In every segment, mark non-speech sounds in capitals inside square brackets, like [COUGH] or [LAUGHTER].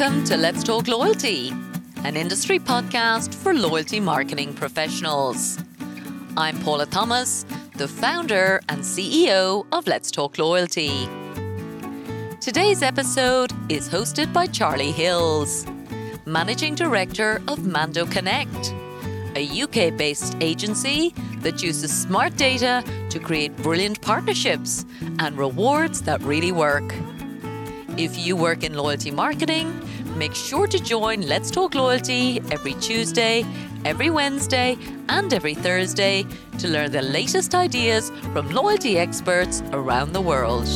Welcome to Let's Talk Loyalty, an industry podcast for loyalty marketing professionals. I'm Paula Thomas, the founder and CEO of Let's Talk Loyalty. Today's episode is hosted by Charlie Hills, Managing Director of Mando Connect, a UK based agency that uses smart data to create brilliant partnerships and rewards that really work. If you work in loyalty marketing, make sure to join Let's Talk Loyalty every Tuesday, every Wednesday, and every Thursday to learn the latest ideas from loyalty experts around the world.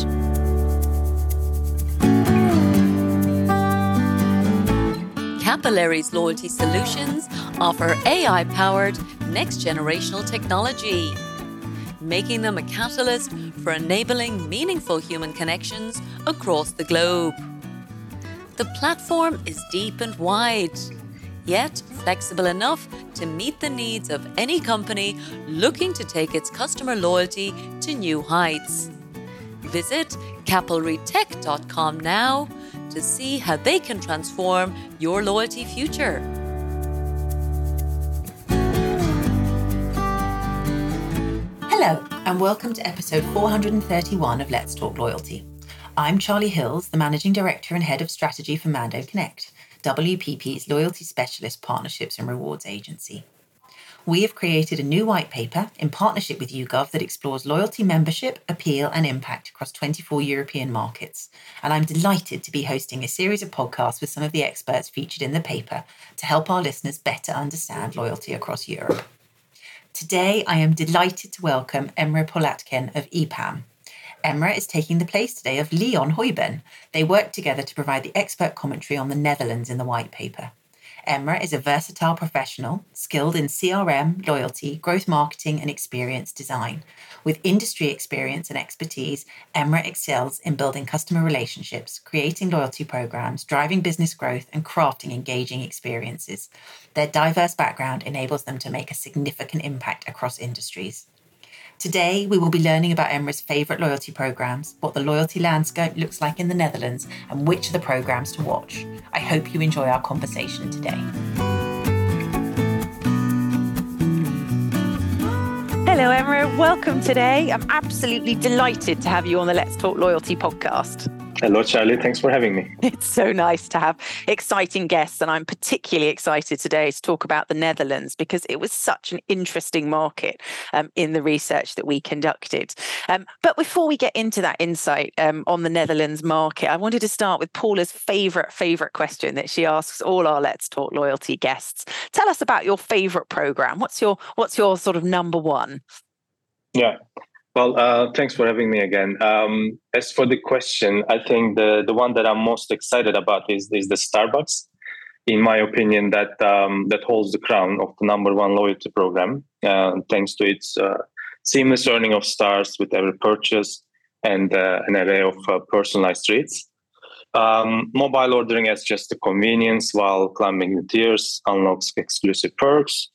Capillary's loyalty solutions offer AI powered next generational technology, making them a catalyst for enabling meaningful human connections across the globe. The platform is deep and wide, yet flexible enough to meet the needs of any company looking to take its customer loyalty to new heights. Visit capillarytech.com now to see how they can transform your loyalty future. Hello, and welcome to episode 431 of Let's Talk Loyalty. I'm Charlie Hills, the Managing Director and Head of Strategy for Mando Connect, WPP's loyalty specialist partnerships and rewards agency. We have created a new white paper in partnership with YouGov that explores loyalty membership, appeal, and impact across 24 European markets. And I'm delighted to be hosting a series of podcasts with some of the experts featured in the paper to help our listeners better understand loyalty across Europe. Today, I am delighted to welcome Emre Polatkan of EPAM. Emre is taking the place today of Leon Huyben. They work together to provide the expert commentary on the Netherlands in the white paper. Emre is a versatile professional, skilled in CRM, loyalty, growth marketing, and experience design. With industry experience and expertise, Emre excels in building customer relationships, creating loyalty programs, driving business growth, and crafting engaging experiences. Their diverse background enables them to make a significant impact across industries. Today, we will be learning about Emre's favourite loyalty programmes, what the loyalty landscape looks like in the Netherlands, and which are the programmes to watch. I hope you enjoy our conversation today. Hello, Emre. Welcome today. I'm absolutely delighted to have you on the Let's Talk Loyalty podcast. Hello, Charlie. Thanks for having me. [LAUGHS] It's so nice to have exciting guests. And I'm particularly excited today to talk about the Netherlands because it was such an interesting market um, in the research that we conducted. Um, but before we get into that insight um, on the Netherlands market, I wanted to start with Paula's favorite, favorite question that she asks all our Let's Talk Loyalty guests. Tell us about your favorite program. What's your, what's your sort of number one? Yeah. Well, uh, thanks for having me again. Um, as for the question, I think the the one that I'm most excited about is is the Starbucks. In my opinion, that um, that holds the crown of the number one loyalty program, uh, thanks to its uh, seamless earning of stars with every purchase and uh, an array of uh, personalized treats. Um, mobile ordering as just a convenience, while climbing the tiers unlocks exclusive perks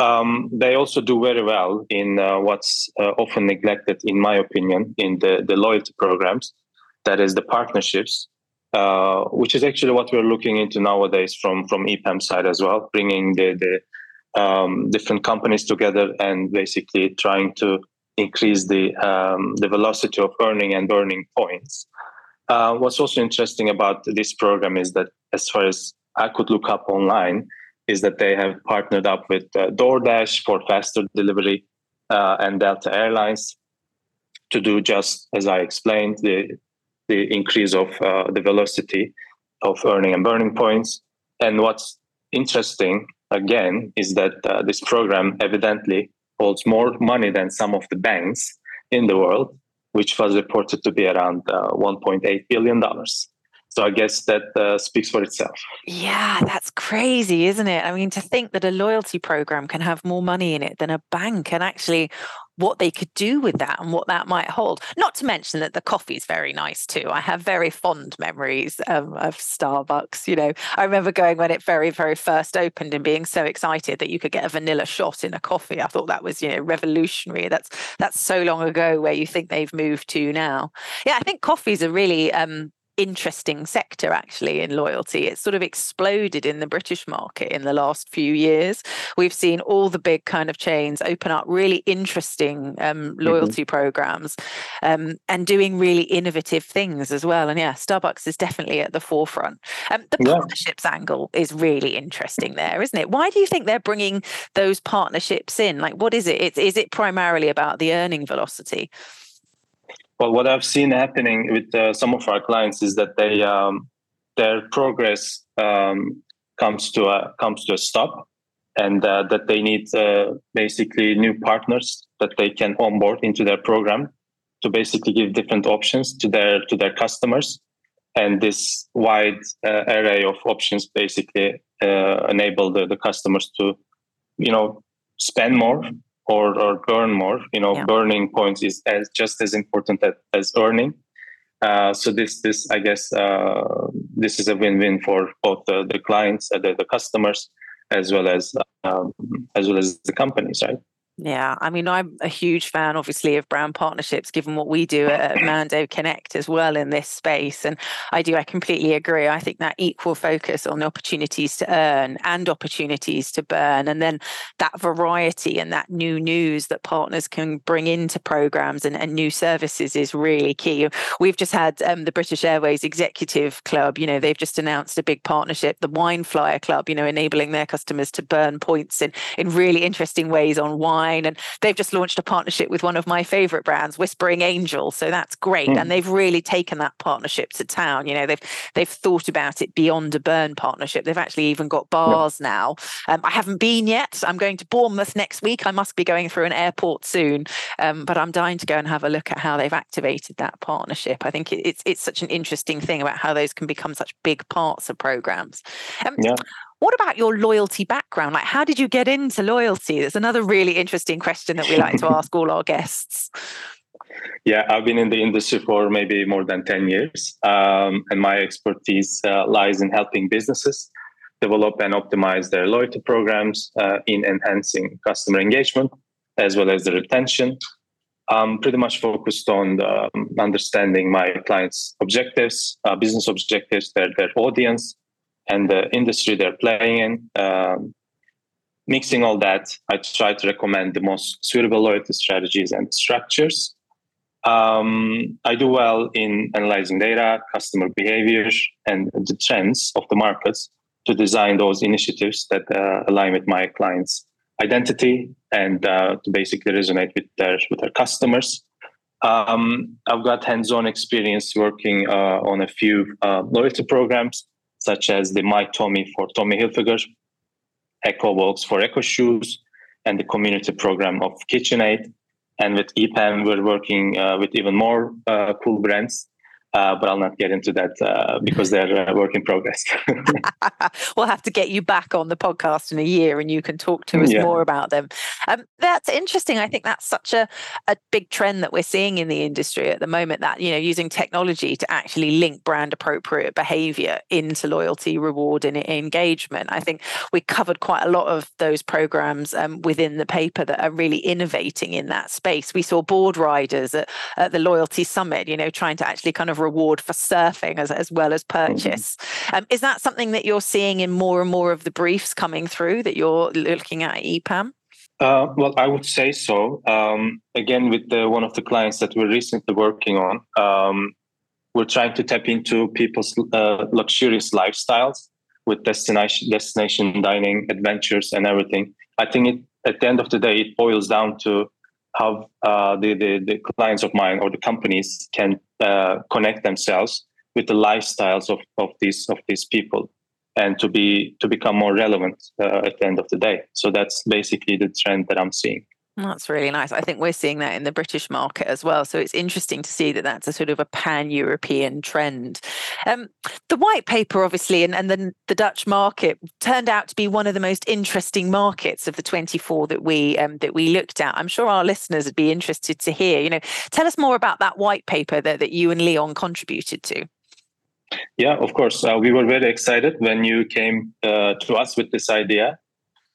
um, they also do very well in uh, what's uh, often neglected, in my opinion, in the, the loyalty programs. That is the partnerships, uh, which is actually what we're looking into nowadays from from EPAM side as well, bringing the, the um, different companies together and basically trying to increase the um, the velocity of earning and burning points. Uh, what's also interesting about this program is that, as far as I could look up online, is that they have partnered up with uh, DoorDash for faster delivery uh, and Delta Airlines to do just as I explained the the increase of uh, the velocity of earning and burning points. And what's interesting again is that uh, this program evidently holds more money than some of the banks in the world, which was reported to be around uh, 1.8 billion dollars. So I guess that uh, speaks for itself. Yeah, that's crazy, isn't it? I mean, to think that a loyalty program can have more money in it than a bank and actually what they could do with that and what that might hold. Not to mention that the coffee is very nice too. I have very fond memories um, of Starbucks. You know, I remember going when it very, very first opened and being so excited that you could get a vanilla shot in a coffee. I thought that was, you know, revolutionary. That's that's so long ago where you think they've moved to now. Yeah, I think coffees are really um, interesting sector actually in loyalty. It's sort of exploded in the British market in the last few years. We've seen all the big kind of chains open up really interesting um, mm-hmm. loyalty mm-hmm. programs um, and doing really innovative things as well. And yeah, Starbucks is definitely at the forefront. Um, the yeah. partnerships angle is really interesting there, isn't it? Why do you think they're bringing those partnerships in? Like, what is it? It's, is it primarily about the earning velocity? Well, what I've seen happening with uh, some of our clients is that they um, their progress um, comes to a comes to a stop, and uh, that they need uh, basically new partners that they can onboard into their program to basically give different options to their to their customers, and this wide uh, array of options basically uh, enable the, the customers to, you know, spend more or, or earn more. You know, yeah. burning points is as just as important as, as earning. Uh, so this this I guess uh, this is a win-win for both the, the clients, uh, the, the customers, as well as um, as well as the companies, right? Yeah, I mean, I'm a huge fan, obviously, of brand partnerships, given what we do at [LAUGHS] Mando Connect as well in this space. And I do, I completely agree. I think that equal focus on opportunities to earn and opportunities to burn, and then that variety and that new news that partners can bring into programs and, and new services is really key. We've just had um, the British Airways Executive Club, you know, they've just announced a big partnership, the Wine Flyer Club, you know, enabling their customers to burn points in, in really interesting ways on wine wine. And they've just launched a partnership with one of my favorite brands, Whispering Angel. So that's great. Mm. And they've really taken that partnership to town. You know, they've they've thought about it beyond a burn partnership. They've actually even got bars yeah. now. Um, I haven't been yet. I'm going to Bournemouth next week. I must be going through an airport soon. Um, but I'm dying to go and have a look at how they've activated that partnership. I think it's it's such an interesting thing about how those can become such big parts of programs. Um, yeah. What about your loyalty background? Like, how did you get into loyalty? That's another really interesting question that we like to [LAUGHS] ask all our guests. Yeah, I've been in the industry for maybe more than 10 years. Um, and my expertise uh, lies in helping businesses develop and optimize their loyalty programs uh, in enhancing customer engagement as well as the retention. I'm pretty much focused on um, understanding my clients' objectives, uh, business objectives, their, their audience, and the industry they're playing in. Um, mixing all that, I try to recommend the most suitable loyalty strategies and structures. Um, I do well in analyzing data, customer behavior, and the trends of the markets to design those initiatives that uh, align with my clients' identity and uh, to basically resonate with their with their customers. Um, I've got hands-on experience working uh, on a few uh, loyalty programs such as the My Tommy for Tommy Hilfiger, ECCO Walks for ECCO Shoes, and the community program of KitchenAid. And with EPAM, we're working uh, with even more uh, cool brands uh, but I'll not get into that uh, because they're a work in progress. [LAUGHS] [LAUGHS] we'll have to get you back on the podcast in a year and you can talk to us yeah. more about them. Um, that's interesting. I think that's such a, a big trend that we're seeing in the industry at the moment that, you know, using technology to actually link brand appropriate behavior into loyalty, reward, and engagement. I think we covered quite a lot of those programs um, within the paper that are really innovating in that space. We saw Boardriders at, at the Loyalty Summit, you know, trying to actually kind of reward for surfing as, as well as mm-hmm. purchase. Mm-hmm. Um, is that something that you're seeing in more and more of the briefs coming through that you're looking at EPAM? Uh, well, I would say so. Um, again, with the, one of the clients that we're recently working on, um, we're trying to tap into people's uh, luxurious lifestyles with destination destination dining, adventures, and everything. I think it, at the end of the day, it boils down to how uh, the, the, the clients of mine or the companies can uh, connect themselves with the lifestyles of, of these of these people and to be to become more relevant uh, at the end of the day. So that's basically the trend that i'm seeing that's really nice. I think we're seeing that in the British market as well. So it's interesting to see that that's a sort of a pan European trend. Um, the white paper, obviously, and, and then the Dutch market turned out to be one of the most interesting markets of the 24 that we um, that we looked at. I'm sure our listeners would be interested to hear. You know, tell us more about that white paper that, that you and Leon contributed to. Yeah, of course. Uh, we were very excited when you came uh, to us with this idea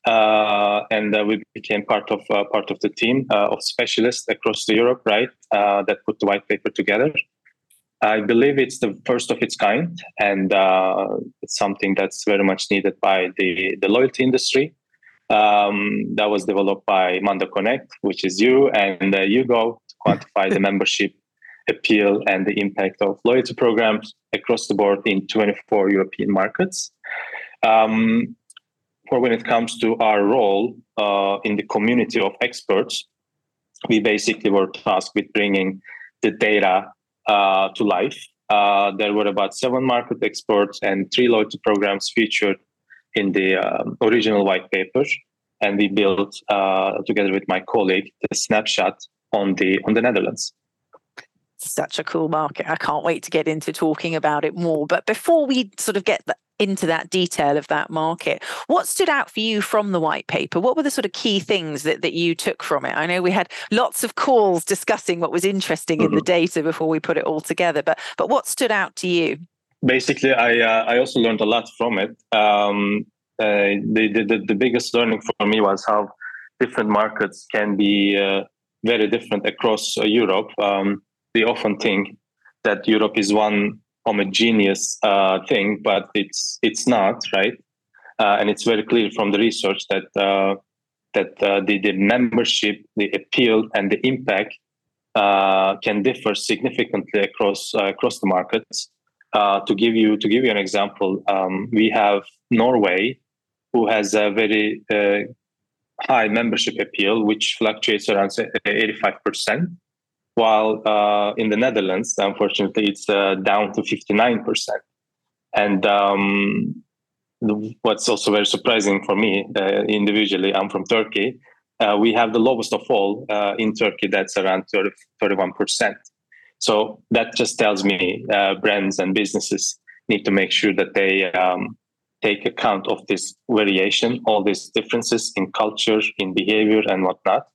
and uh, we became part of uh, part of the team uh, of specialists across Europe, right? Uh, that put the white paper together. I believe it's the first of its kind, and uh, it's something that's very much needed by the, the loyalty industry. Um, that was developed by Mando Connect, which is you and uh, YouGov to quantify the [LAUGHS] membership appeal and the impact of loyalty programs across the board in 24 European markets. Um, for when it comes to our role uh, in the community of experts, we basically were tasked with bringing the data uh, to life. Uh, there were about seven market experts and three loyalty programs featured in the um, original white paper, and we built uh, together with my colleague the snapshot on the on the Netherlands such a cool market. I can't wait to get into talking about it more. But before we sort of get into that detail of that market. What stood out for you from the white paper? What were the sort of key things that, that you took from it? I know we had lots of calls discussing what was interesting mm-hmm. in the mm-hmm. data before we put it all together, but but what stood out to you? Basically, I uh, I also learned a lot from it. Um, uh, the, the the biggest learning for me was how different markets can be uh, very different across uh, Europe. Um, we often think that Europe is one homogeneous uh, thing, but it's it's not right, uh, and it's very clear from the research that uh, that uh, the the membership, the appeal, and the impact uh, can differ significantly across uh, across the markets. to give you to give you an example, um, we have Norway, who has a very high membership appeal, which fluctuates around 85 percent while uh, in the Netherlands, unfortunately, it's uh, down to 59%. And um, what's also very surprising for me uh, individually, I'm from Turkey. Uh, we have the lowest of all uh, in Turkey, that's around 30, 31%. So that just tells me uh, brands and businesses need to make sure that they um, take account of this variation, all these differences in culture, in behavior, and whatnot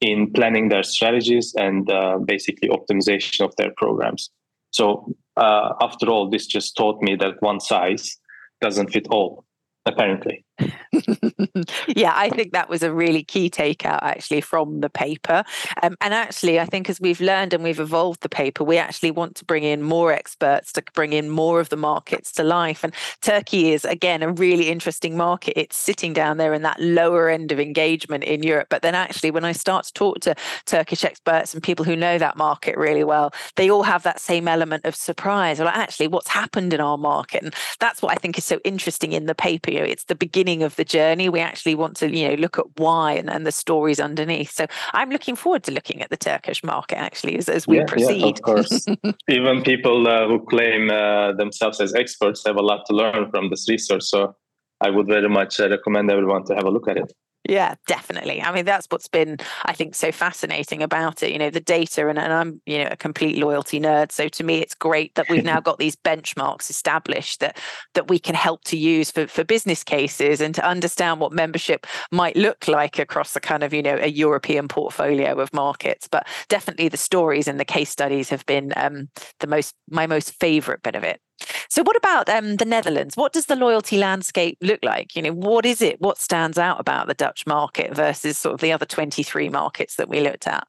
in planning their strategies and uh, basically optimization of their programs. So, uh, after all, this just taught me that one size doesn't fit all, apparently. [LAUGHS] yeah, I think that was a really key takeout actually from the paper. Um, and actually, I think as we've learned and we've evolved the paper, we actually want to bring in more experts to bring in more of the markets to life. And Turkey is, again, a really interesting market. It's sitting down there in that lower end of engagement in Europe. But then actually, when I start to talk to Turkish experts and people who know that market really well, they all have that same element of surprise. Like, actually, what's happened in our market? And that's what I think is so interesting in the paper. You know, it's the beginning of the journey. We actually want to, you know, look at why and, and the stories underneath. So I'm looking forward to looking at the Turkish market actually as, as we yeah, proceed. Yeah, of course. [LAUGHS] Even people uh, who claim uh, themselves as experts have a lot to learn from this research. So I would very much uh, recommend everyone to have a look at it. Yeah, definitely. I mean, that's what's been, I think, so fascinating about it. You know, the data, and, and I'm, you know, a complete loyalty nerd. So to me, it's great that we've now [LAUGHS] got these benchmarks established that that we can help to use for, for business cases and to understand what membership might look like across the kind of, you know, a European portfolio of markets. But definitely the stories and the case studies have been um, the most my most favorite bit of it. So, what about um, the Netherlands? What does the loyalty landscape look like? You know, what is it? What stands out about the Dutch market versus sort of the other 23 markets that we looked at?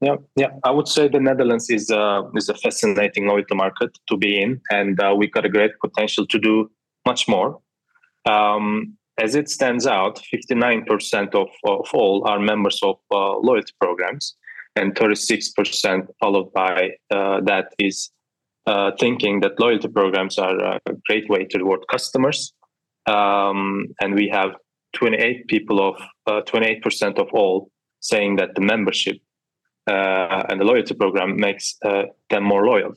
Yeah, yeah, I would say the Netherlands is uh, is a fascinating loyalty market to be in, and uh, we got a great potential to do much more. Um, as it stands out, 59% of, of all are members of uh, loyalty programs, and 36% followed by uh, that is uh, thinking that loyalty programs are a great way to reward customers. Um, and we have 28 people of uh, 28% of all saying that the membership uh, and the loyalty program makes uh, them more loyal.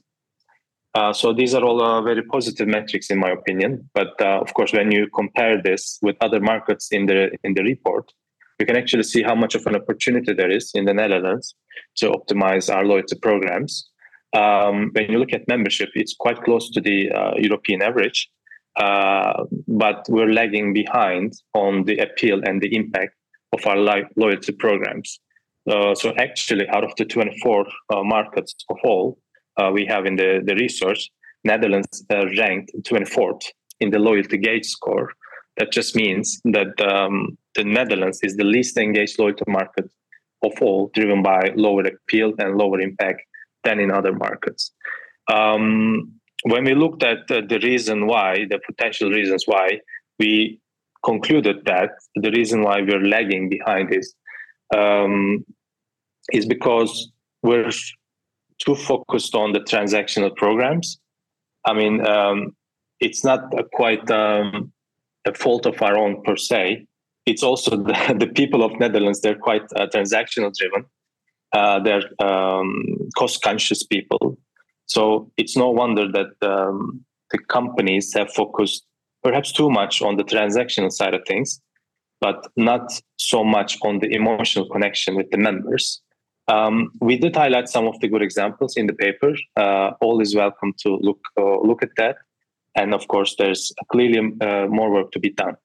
Uh, so these are all very positive metrics, in my opinion. But of course, when you compare this with other markets in the in the report, you can actually see how much of an opportunity there is in the Netherlands to optimize our loyalty programs um, when you look at membership, it's quite close to the uh, European average, uh, but we're lagging behind on the appeal and the impact of our loyalty programs. Uh, so actually, out of the 24 uh, markets of all uh, we have in the, the research, Netherlands uh, ranked 24th in the loyalty gauge score. That just means that um, the Netherlands is the least engaged loyalty market of all, driven by lower appeal and lower impact than in other markets. Um, when we looked at uh, the reason why, the potential reasons why, we concluded that the reason why we're lagging behind is um, is because we're too focused on the transactional programs. I mean, um, it's not quite um, a fault of our own per se. It's also [LAUGHS] the, the people of Netherlands. They're quite uh, transactional driven. Uh, they're um, cost conscious people. So it's no wonder that um, the companies have focused perhaps too much on the transactional side of things, but not so much on the emotional connection with the members. Um, we did highlight some of the good examples in the paper. Uh, all is welcome to look uh, look at that, and of course, there's clearly uh, more work to be done.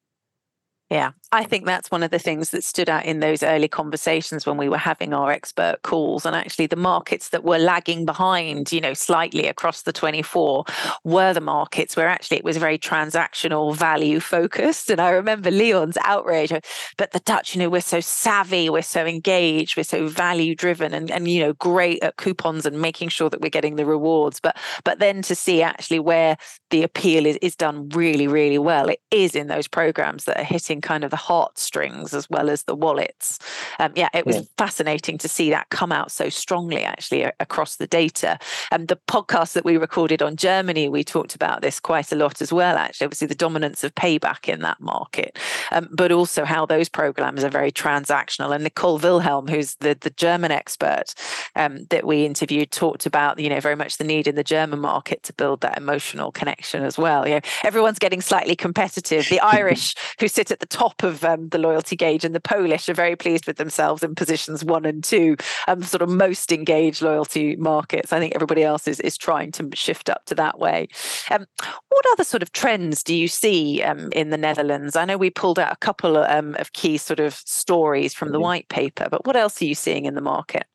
Yeah, I think that's one of the things that stood out in those early conversations when we were having our expert calls. And actually, the markets that were lagging behind, you know, slightly across the 24 were the markets where actually it was very transactional value focused. And I remember Leon's outrage, but the Dutch, you know, we're so savvy, we're so engaged, we're so value driven and, and, you know, great at coupons and making sure that we're getting the rewards. But, but then to see actually where the appeal is, is done really, really well, it is in those programs that are hitting kind of the heartstrings as well as the wallets. Um, yeah, it was yeah. fascinating to see that come out so strongly actually across the data. And um, the podcast that we recorded on Germany, we talked about this quite a lot as well, actually, obviously the dominance of payback in that market, um, but also how those programs are very transactional. And Nicole Wilhelm, who's the, the German expert um, that we interviewed, talked about, you know, very much the need in the German market to build that emotional connection as well. You know, everyone's getting slightly competitive. The [LAUGHS] Irish who sit at the top of um, the loyalty gauge, and the Polish are very pleased with themselves in positions one and two, um, sort of most engaged loyalty markets. I think everybody else is is trying to shift up to that way. Um, what other sort of trends do you see um, in the Netherlands? I know we pulled out a couple um, of key sort of stories from the mm-hmm. white paper, but what else are you seeing in the market?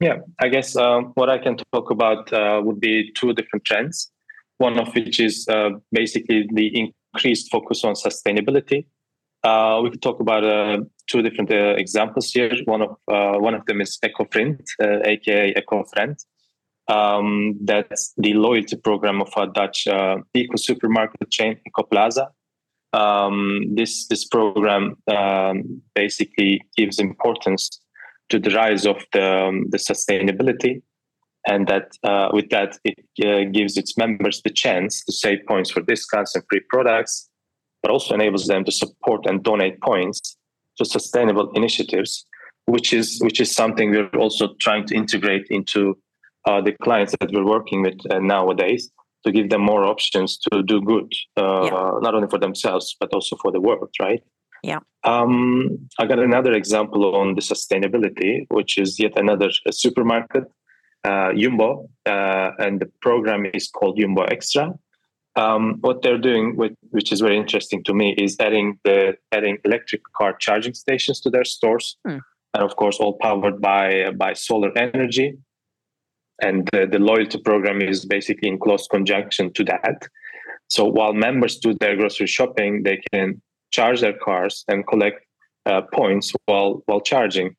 Yeah, I guess um, what I can talk about uh, would be two different trends. One of which is uh, basically the increased focus on sustainability uh, we could talk about uh, two different uh, examples here. One of uh, one of them is EcoFriend, aka uh, EcoFriend. Um, that's the loyalty program of a Dutch uh, eco supermarket chain, Ekoplaza. Um, this this program um, basically gives importance to the rise of the, um, the sustainability, and that with that it gives its members the chance to save points for discounts and free products but also enables them to support and donate points to sustainable initiatives, which is which is something we're also trying to integrate into uh, the clients that we're working with uh, nowadays to give them more options to do good, uh, yeah. not only for themselves but also for the world, right? Yeah. Um, I got another example on the sustainability, which is yet another supermarket, uh, Jumbo, uh, and the program is called Jumbo Extra um, what they're doing, with, which is very interesting to me, is adding the adding electric car charging stations to their stores, hmm. and of course, all powered by by solar energy. And the, the loyalty program is basically in close conjunction to that. So while members do their grocery shopping, they can charge their cars and collect uh, points while while charging.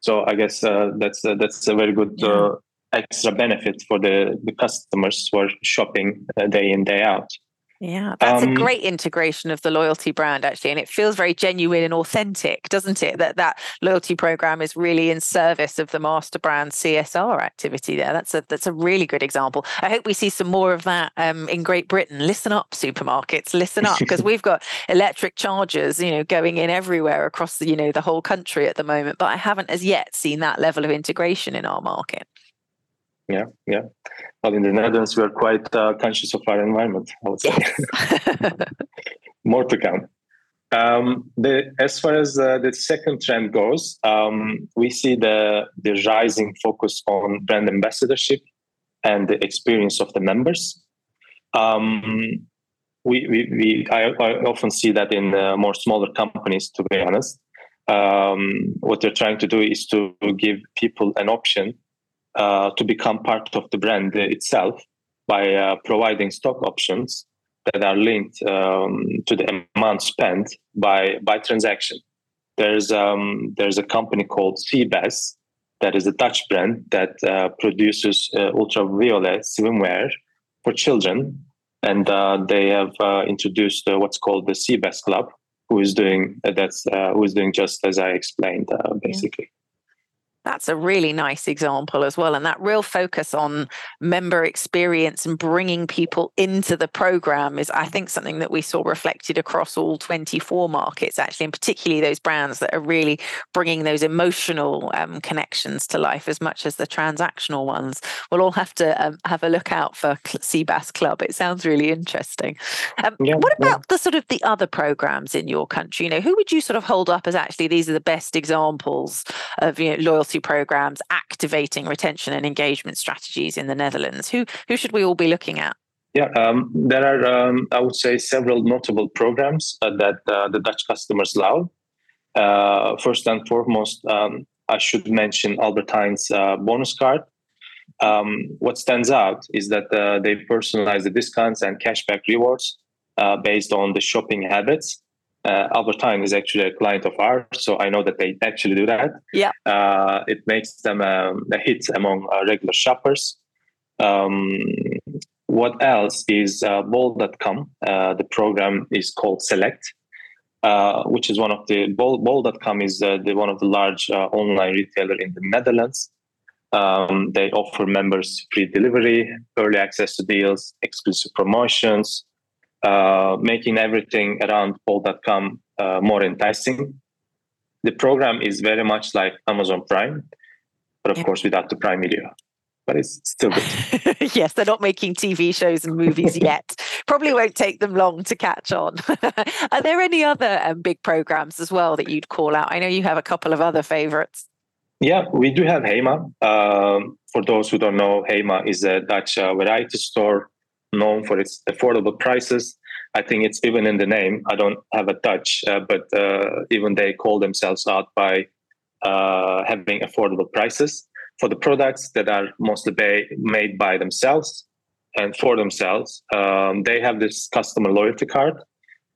So I guess uh, that's uh, that's a very good uh, extra benefit for the, the customers who are shopping uh, day in day out. Yeah that's um, a great integration of the loyalty brand actually and it feels very genuine and authentic doesn't it? That that loyalty program is really in service of the master brand csr activity there. That's a that's a really good example. I hope we see some more of that um, in great britain. Listen up supermarkets. Listen up because [LAUGHS] we've got electric chargers you know going in everywhere across the you know the whole country at the moment but i haven't as yet seen that level of integration in our market yeah yeah. Well in the netherlands we are quite uh, conscious of our environment i would say. Yes. [LAUGHS] more to come. Um, the, as far as uh, the second trend goes um, we see the the rising focus on brand ambassadorship and the experience of the members. Um, we, we, we I, I, often see that in uh, more smaller companies to be honest. Um, what they're trying to do is to give people an option uh, to become part of the brand itself by uh, providing stock options that are linked um, to the amount spent by by transaction. There's um, there's a company called Seabass that is a Dutch brand that uh, produces uh, ultraviolet swimwear for children, and uh, they have uh, introduced uh, what's called the Seabass Club, who is doing that's who is doing just as I explained, basically. That's a really nice example as well. And that real focus on member experience and bringing people into the program is, I think, something that we saw reflected across all 24 markets, actually, and particularly those brands that are really bringing those emotional um, connections to life as much as the transactional ones. We'll all have to um, have a look out for Seabass Club. It sounds really interesting. Um, yeah, what about yeah. the sort of the other programs in your country? You know, who would you sort of hold up as actually these are the best examples of you know, loyalty? Programs activating retention and engagement strategies in the Netherlands? Who who should we all be looking at? Yeah, um, there are, um, I would say, several notable programs uh, that uh, the Dutch customers love. Uh, first and foremost, um, I should mention Albert Heijn's uh, bonus card. Um, what stands out is that uh, they personalize the discounts and cashback rewards uh, based on the shopping habits uh, Albert Heijn is actually a client of ours, so I know that they actually do that. Yeah, uh, it makes them um, a hit among uh, regular shoppers. Um, what else is uh, Bol.com? Uh, the program is called Select, uh, which is one of the Bol, Bol.com is uh, the one of the large online retailer in the Netherlands. Um, they offer members free delivery, early access to deals, exclusive promotions, uh, making everything around Bol.com uh, more enticing. The program is very much like Amazon Prime, but of course without the Prime Video. But it's still good. [LAUGHS] yes, they're not making TV shows and movies [LAUGHS] yet. Probably won't take them long to catch on. [LAUGHS] Are there any other um, big programs as well that you'd call out? I know you have a couple of other favorites. Yeah, we do have Hema. Um, for those who don't know, Hema is a Dutch uh, variety store known for its affordable prices. I think it's even in the name. I don't have a touch, uh, but uh, even they call themselves out by uh, having affordable prices for the products that are mostly ba- made by themselves and for themselves. Um, they have this customer loyalty card,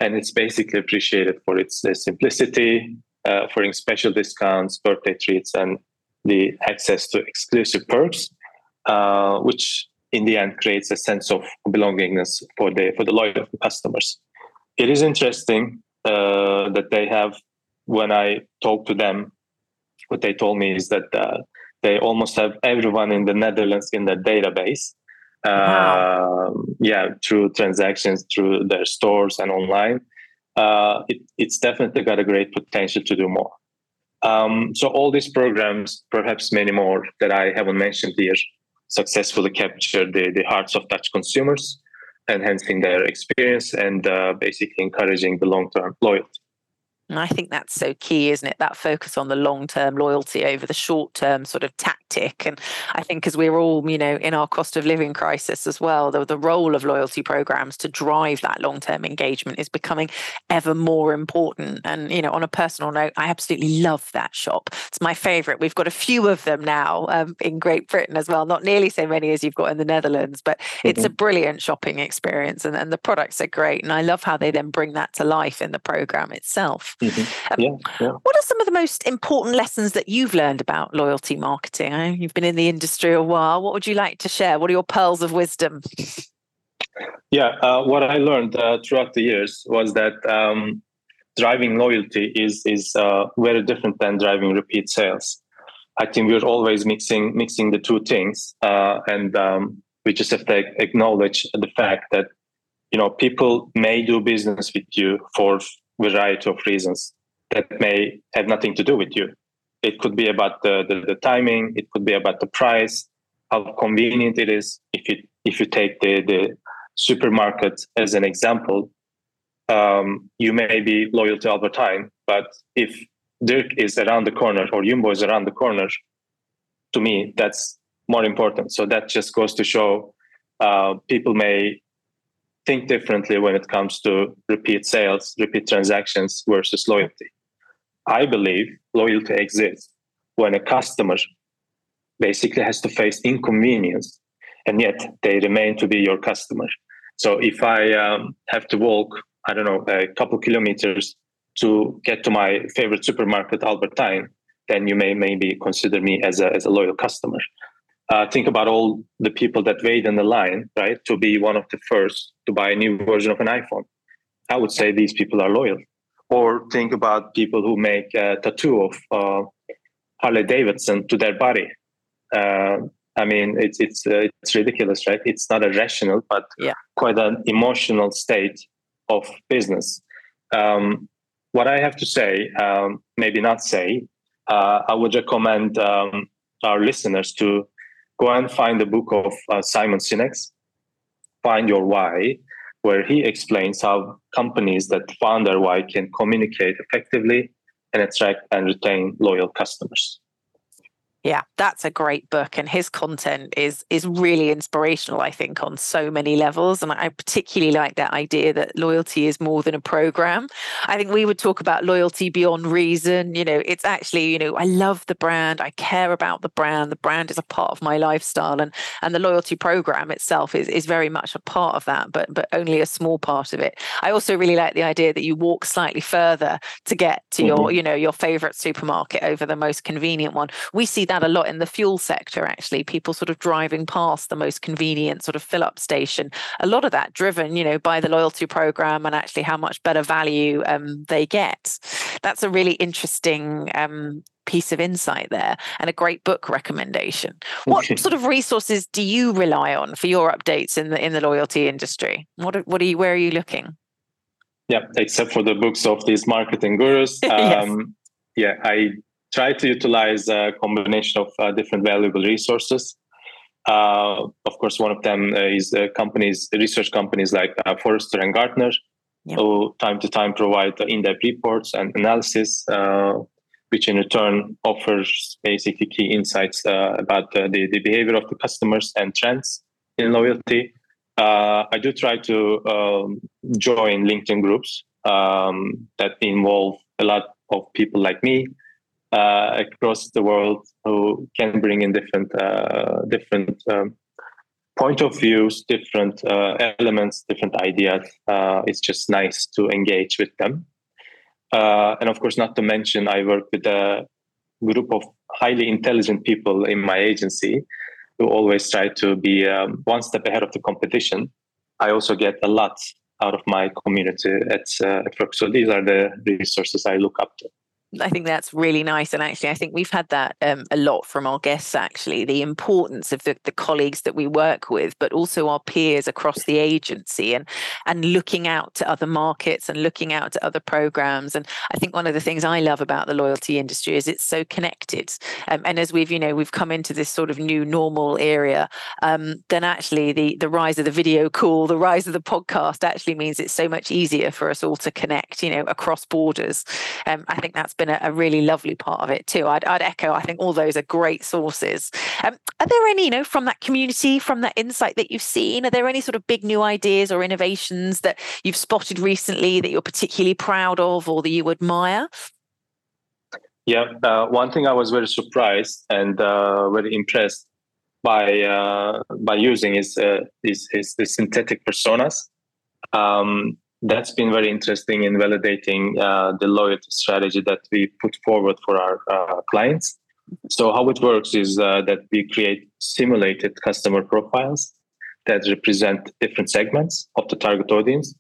and it's basically appreciated for its simplicity, uh, for special discounts, birthday treats, and the access to exclusive perks, uh, which in the end creates a sense of belongingness for the for the loyal customers. It is interesting uh, that they have. When I talk to them, what they told me is that uh, they almost have everyone in the Netherlands in their database. Wow. Uh, yeah, through transactions through their stores and online. Uh, it, it's definitely got a great potential to do more. Um, so all these programs, perhaps many more that I haven't mentioned here, successfully capture the, the hearts of Dutch consumers, enhancing their experience and uh, basically encouraging the long term loyalty. And I think that's so key, isn't it? That focus on the long term loyalty over the short term sort of tactic. And I think as we're all, you know, in our cost of living crisis as well, the, the role of loyalty programs to drive that long term engagement is becoming ever more important. And, you know, on a personal note, I absolutely love that shop. It's my favorite. We've got a few of them now um, in Great Britain as well, not nearly so many as you've got in the Netherlands, but mm-hmm. it's a mm-hmm. brilliant shopping experience. And, and the products are great. And I love how they then bring that to life in the program itself. Mm-hmm. Um, yeah, yeah. What are some of the most important lessons that you've learned about loyalty marketing? I you've been in the industry a while. What would you like to share? What are your pearls of wisdom? Yeah, uh, what I learned uh, throughout the years was that um, driving loyalty is is uh, very different than driving repeat sales. I think we're always mixing mixing the two things, uh, and um, we just have to acknowledge the fact that you know people may do business with you for variety of reasons that may have nothing to do with you. It could be about the, the, the timing. It could be about the price, how convenient it is. If you if you take the the supermarket as an example, um, you may be loyal to Albert Heijn, but if Dirk is around the corner or Jumbo is around the corner, to me that's more important. So that just goes to show uh, people may think differently when it comes to repeat sales, repeat transactions versus loyalty. I believe loyalty exists when a customer basically has to face inconvenience and yet they remain to be your customer. So if I um, have to walk, I don't know, a couple kilometers to get to my favorite supermarket, Albert Heijn, then you may maybe consider me as a, as a loyal customer. Uh, think about all the people that wait in the line, right, to be one of the first to buy a new version of an iPhone. I would say these people are loyal. Or think about people who make a tattoo of uh, Harley Davidson to their body. Uh, I mean, it's it's uh, it's ridiculous, right? It's not a rational, but yeah. quite an emotional state of business. Um, what I have to say, um, maybe not say, uh, I would recommend um, our listeners to go and find the book of uh, Simon Sinek's, Find Your Why, where he explains how companies that found their why can communicate effectively and attract and retain loyal customers. Yeah, that's a great book, and his content is is really inspirational. I think on so many levels, and I particularly like that idea that loyalty is more than a program. I think we would talk about loyalty beyond reason. You know, it's actually you know I love the brand, I care about the brand. The brand is a part of my lifestyle, and and the loyalty program itself is is very much a part of that, but but only a small part of it. I also really like the idea that you walk slightly further to get to mm-hmm. your you know your favorite supermarket over the most convenient one. We see that a lot in the fuel sector, actually, people sort of driving past the most convenient sort of fill up station. A lot of that driven, you know, by the loyalty program and actually how much better value um, they get. That's a really interesting um, piece of insight there and a great book recommendation. What [LAUGHS] sort of resources do you rely on for your updates in the in the loyalty industry? What are, what are you where are you looking? Yeah, except for the books of these marketing gurus. [LAUGHS] yes. Um, yeah, I try to utilize a combination of uh, different valuable resources. Uh, of course, one of them is uh, companies, research companies like uh, Forrester and Gartner, who time to time provide in-depth reports and analysis, uh, which in return offers basically key insights uh, about the, the behavior of the customers and trends in loyalty. I do try to um, join LinkedIn groups um, that involve a lot of people like me uh, across the world who can bring in different uh, different um, point of views, different uh, elements, different ideas. Uh, it's just nice to engage with them. Uh, and of course, not to mention, I work with a group of highly intelligent people in my agency who always try to be um, one step ahead of the competition. I also get a lot out of my community at, uh, at. So these are the resources I look up to. I think that's really nice. And actually, I think we've had that um, a lot from our guests, actually, the importance of the, the colleagues that we work with, but also our peers across the agency and, and looking out to other markets and looking out to other programs. And I think one of the things I love about the loyalty industry is it's so connected. Um, and as we've, you know, we've come into this sort of new normal area, um, then actually the, the rise of the video call, the rise of the podcast actually means it's so much easier for us all to connect, you know, across borders. Um, I think that's been a, a, really lovely part of it too. I'd, I'd, echo. I think all those are great sources. Um, are there any, you know, from that community, from that insight that you've seen? Are there any sort of big new ideas or innovations that you've spotted recently that you're particularly proud of or that you admire? Yeah, uh, one thing I was very surprised and uh, very impressed by uh, by using is, uh, is is the synthetic personas. Um, that's been very interesting in validating uh, the loyalty strategy that we put forward for our uh, clients. So how it works is uh, that we create simulated customer profiles that represent different segments of the target audience.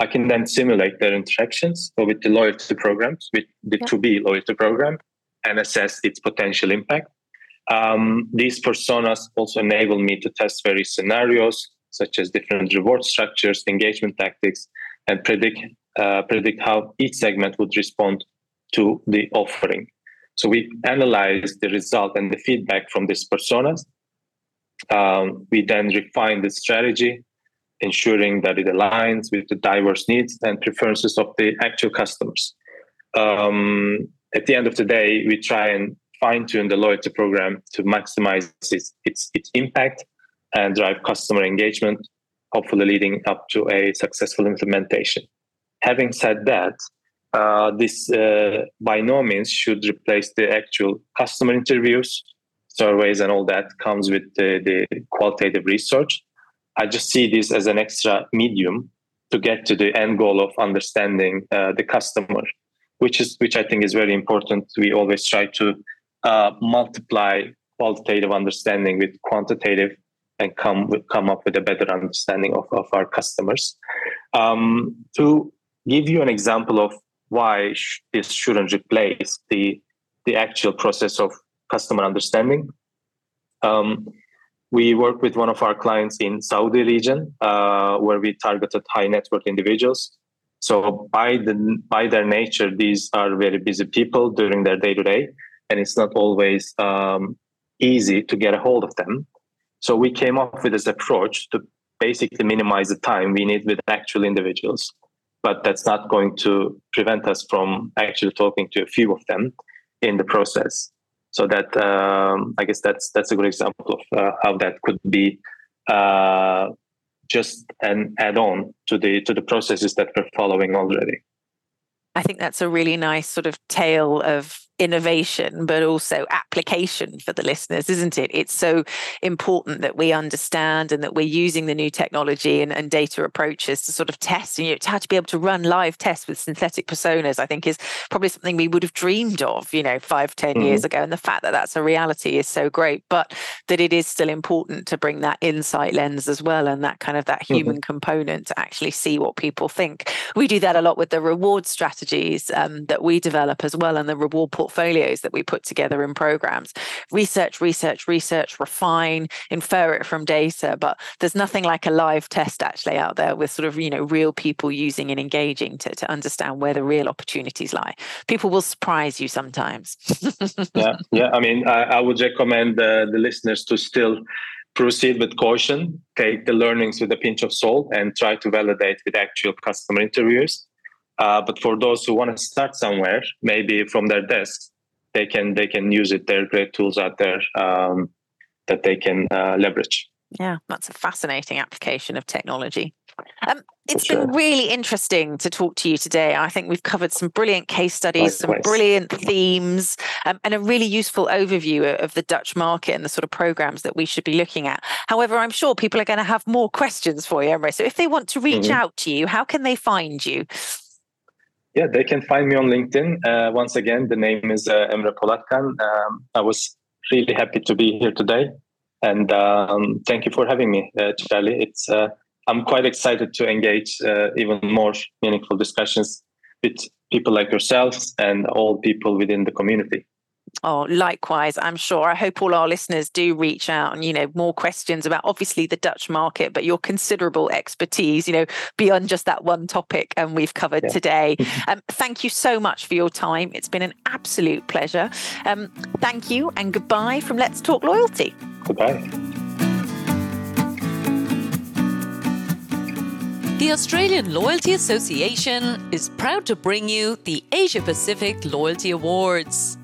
I can then simulate their interactions with the loyalty programs, with the yeah. 2B loyalty program, and assess its potential impact. Um, these personas also enable me to test various scenarios, such as different reward structures, engagement tactics, and predict uh, predict how each segment would respond to the offering. So we analyze the result and the feedback from these personas. Um, we then refine the strategy, ensuring that it aligns with the diverse needs and preferences of the actual customers. Um, at the end of the day, we try and fine tune the loyalty program to maximize its, its, its impact and drive customer engagement hopefully leading up to a successful implementation. Having said that, uh, this uh, by no means should replace the actual customer interviews, surveys, and all that comes with the, the qualitative research. I just see this as an extra medium to get to the end goal of understanding uh, the customer which is which I think is very important. We always try to uh, multiply qualitative understanding with quantitative and come come up with a better understanding of, of our customers. Um, to give you an example of why sh- this shouldn't replace the the actual process of customer understanding. Um, we work with one of our clients in Saudi region uh, where we targeted high net worth individuals. So by the by their nature, these are very busy people during their day to day, and it's not always um, easy to get a hold of them. So we came up with this approach to basically minimize the time we need with actual individuals, but that's not going to prevent us from actually talking to a few of them in the process. So that um, I guess that's that's a good example of uh, how that could be uh, just an add-on to the to the processes that we're following already. I think that's a really nice sort of tale of innovation, but also application for the listeners, isn't it? It's so important that we understand and that we're using the new technology and, and data approaches to sort of test. And you know, how to be able to run live tests with synthetic personas, I think, is probably something we would have dreamed of, you know, five, ten mm-hmm. years ago. And the fact that that's a reality is so great, but that it is still important to bring that insight lens as well and that kind of that human mm-hmm. component to actually see what people think. We do that a lot with the reward strategies um, that we develop as well and the reward portfolio portfolios that we put together in programs. Research, research, research, refine, infer it from data, but there's nothing like a live test actually out there with sort of, you know, real people using and engaging to, to understand where the real opportunities lie. People will surprise you sometimes. [LAUGHS] yeah, yeah. I mean, I, I would recommend the listeners to still proceed with caution, take the learnings with a pinch of salt, and try to validate with actual customer interviews. Uh, but for those who want to start somewhere, maybe from their desks, they can they can use it. There are great tools out there um, that they can uh, leverage. Yeah, that's a fascinating application of technology. Um, it's sure. been really interesting to talk to you today. I think we've covered some brilliant case studies, some brilliant themes, um, and a really useful overview of the Dutch market and the sort of programs that we should be looking at. However, I'm sure people are going to have more questions for you, Emre. So if they want to reach mm-hmm. out to you, how can they find you? Yeah, they can find me on LinkedIn. Uh, once again, the name is uh, Emre Polatkan. Um, I was really happy to be here today, and um, thank you for having me, uh, Charlie. It's uh, I'm quite excited to engage uh, even more meaningful discussions with people like yourselves and all people within the community. Oh, likewise, I'm sure. I hope all our listeners do reach out and, you know, more questions about obviously the Dutch market, but your considerable expertise, you know, beyond just that one topic and we've covered yeah. today. [LAUGHS] um, thank you so much for your time. It's been an absolute pleasure. Um, thank you and goodbye from Let's Talk Loyalty. Goodbye. The Australian Loyalty Association is proud to bring you the Asia Pacific Loyalty Awards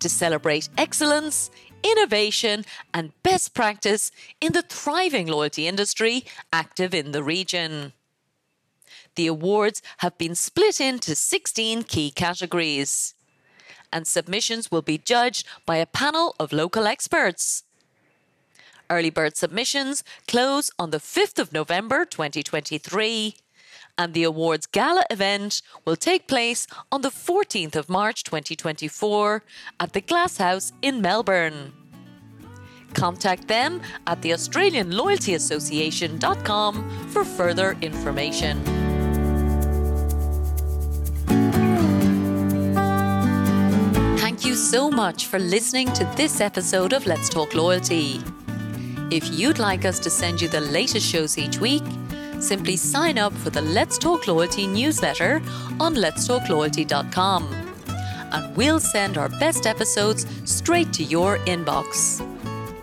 to celebrate excellence, innovation, and best practice in the thriving loyalty industry active in the region. The awards have been split into 16 key categories, and submissions will be judged by a panel of local experts. Early bird submissions close on the 5th of November 2023 and the awards gala event will take place on the 14th of March 2024 at the Glasshouse in Melbourne. Contact them at the Australian Loyalty Association.com for further information. Thank you so much for listening to this episode of Let's Talk Loyalty. If you'd like us to send you the latest shows each week, Simply sign up for the Let's Talk Loyalty newsletter on letstalkloyalty.com and we'll send our best episodes straight to your inbox.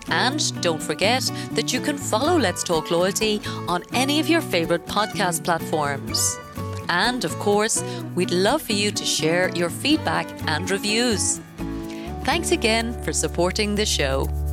And don't forget that you can follow Let's Talk Loyalty on any of your favourite podcast platforms. And of course, we'd love for you to share your feedback and reviews. Thanks again for supporting the show.